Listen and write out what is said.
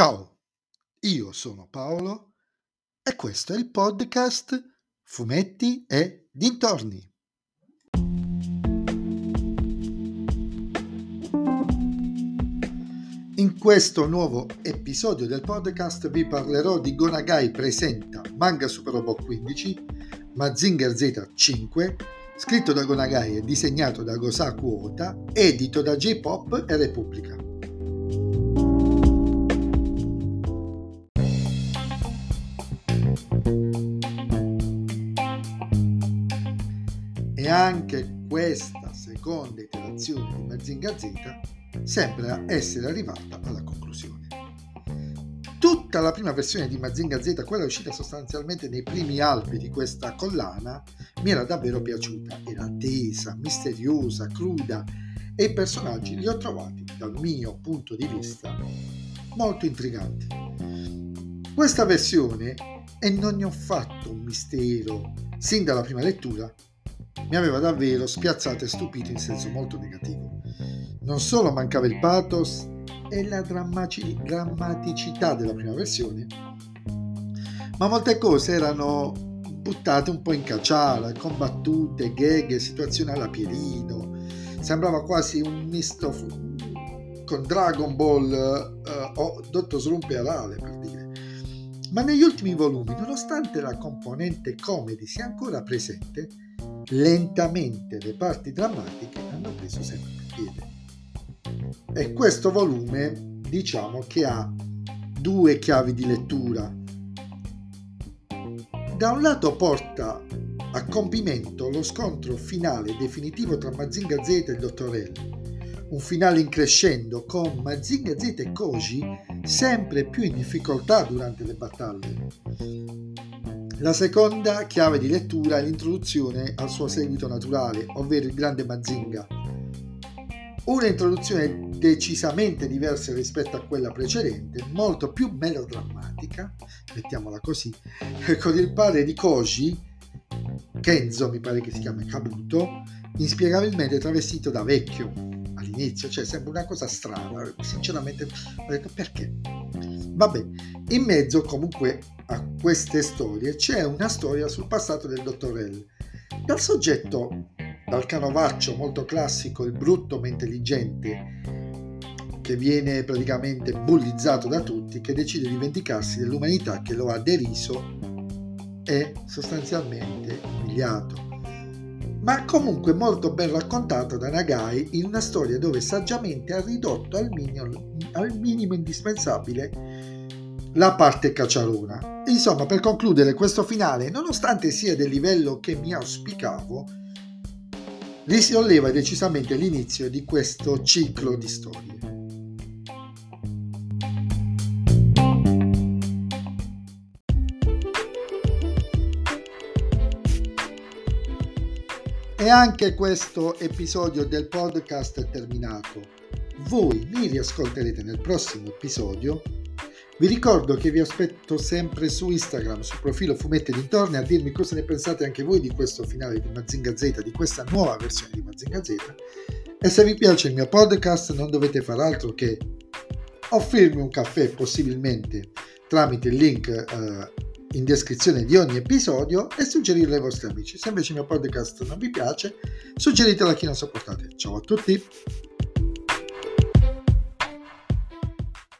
Ciao, io sono Paolo e questo è il podcast Fumetti e Dintorni. In questo nuovo episodio del podcast vi parlerò di Gonagai presenta Manga Super Robot 15, Mazinger Z 5, scritto da Gonagai e disegnato da Gosaku Ota, edito da J-Pop e Repubblica. E anche questa seconda iterazione di Mazinga Z sembra essere arrivata alla conclusione. Tutta la prima versione di Mazinga Z, quella uscita sostanzialmente nei primi albi di questa collana, mi era davvero piaciuta. Era tesa, misteriosa, cruda e i personaggi li ho trovati, dal mio punto di vista, molto intriganti. Questa versione, e non ne ho fatto un mistero sin dalla prima lettura, mi aveva davvero spiazzato e stupito in senso molto negativo. Non solo mancava il pathos e la drammaticità della prima versione, ma molte cose erano buttate un po' in cacciara, combattute, gag, situazioni alla Pierino. Sembrava quasi un misto con Dragon Ball uh, o Dottor Slump e Arale, per dire. Ma negli ultimi volumi, nonostante la componente comedy sia ancora presente, lentamente le parti drammatiche hanno preso sempre più piede. E questo volume diciamo che ha due chiavi di lettura. Da un lato porta a compimento lo scontro finale definitivo tra Mazinga Z e il Dottor L, un finale in crescendo con Mazinga Z e Koji sempre più in difficoltà durante le battaglie. La seconda chiave di lettura è l'introduzione al suo seguito naturale, ovvero il grande Mazinga. Una introduzione decisamente diversa rispetto a quella precedente, molto più melodrammatica, mettiamola così, con il padre di Koji, Kenzo mi pare che si chiami Kabuto, inspiegabilmente travestito da vecchio all'inizio, cioè sembra una cosa strana, sinceramente ho detto perché? Vabbè, in mezzo comunque queste storie c'è una storia sul passato del dottor L. Dal soggetto, dal canovaccio molto classico, il brutto ma intelligente, che viene praticamente bullizzato da tutti, che decide di vendicarsi dell'umanità che lo ha deriso e sostanzialmente umiliato. Ma comunque molto ben raccontato da Nagai in una storia dove saggiamente ha ridotto al minimo, al minimo indispensabile la parte cacciarona. Insomma, per concludere questo finale, nonostante sia del livello che mi auspicavo, risolleva decisamente l'inizio di questo ciclo di storie. E anche questo episodio del podcast è terminato. Voi mi riascolterete nel prossimo episodio vi ricordo che vi aspetto sempre su Instagram, sul profilo Fumetti Dintorni, a dirmi cosa ne pensate anche voi di questo finale di Mazinga Z, di questa nuova versione di Mazinga Z. E se vi piace il mio podcast non dovete fare altro che offrirmi un caffè possibilmente tramite il link eh, in descrizione di ogni episodio e suggerirlo ai vostri amici. Se invece il mio podcast non vi piace, suggeritelo a chi non sopportate. Ciao a tutti!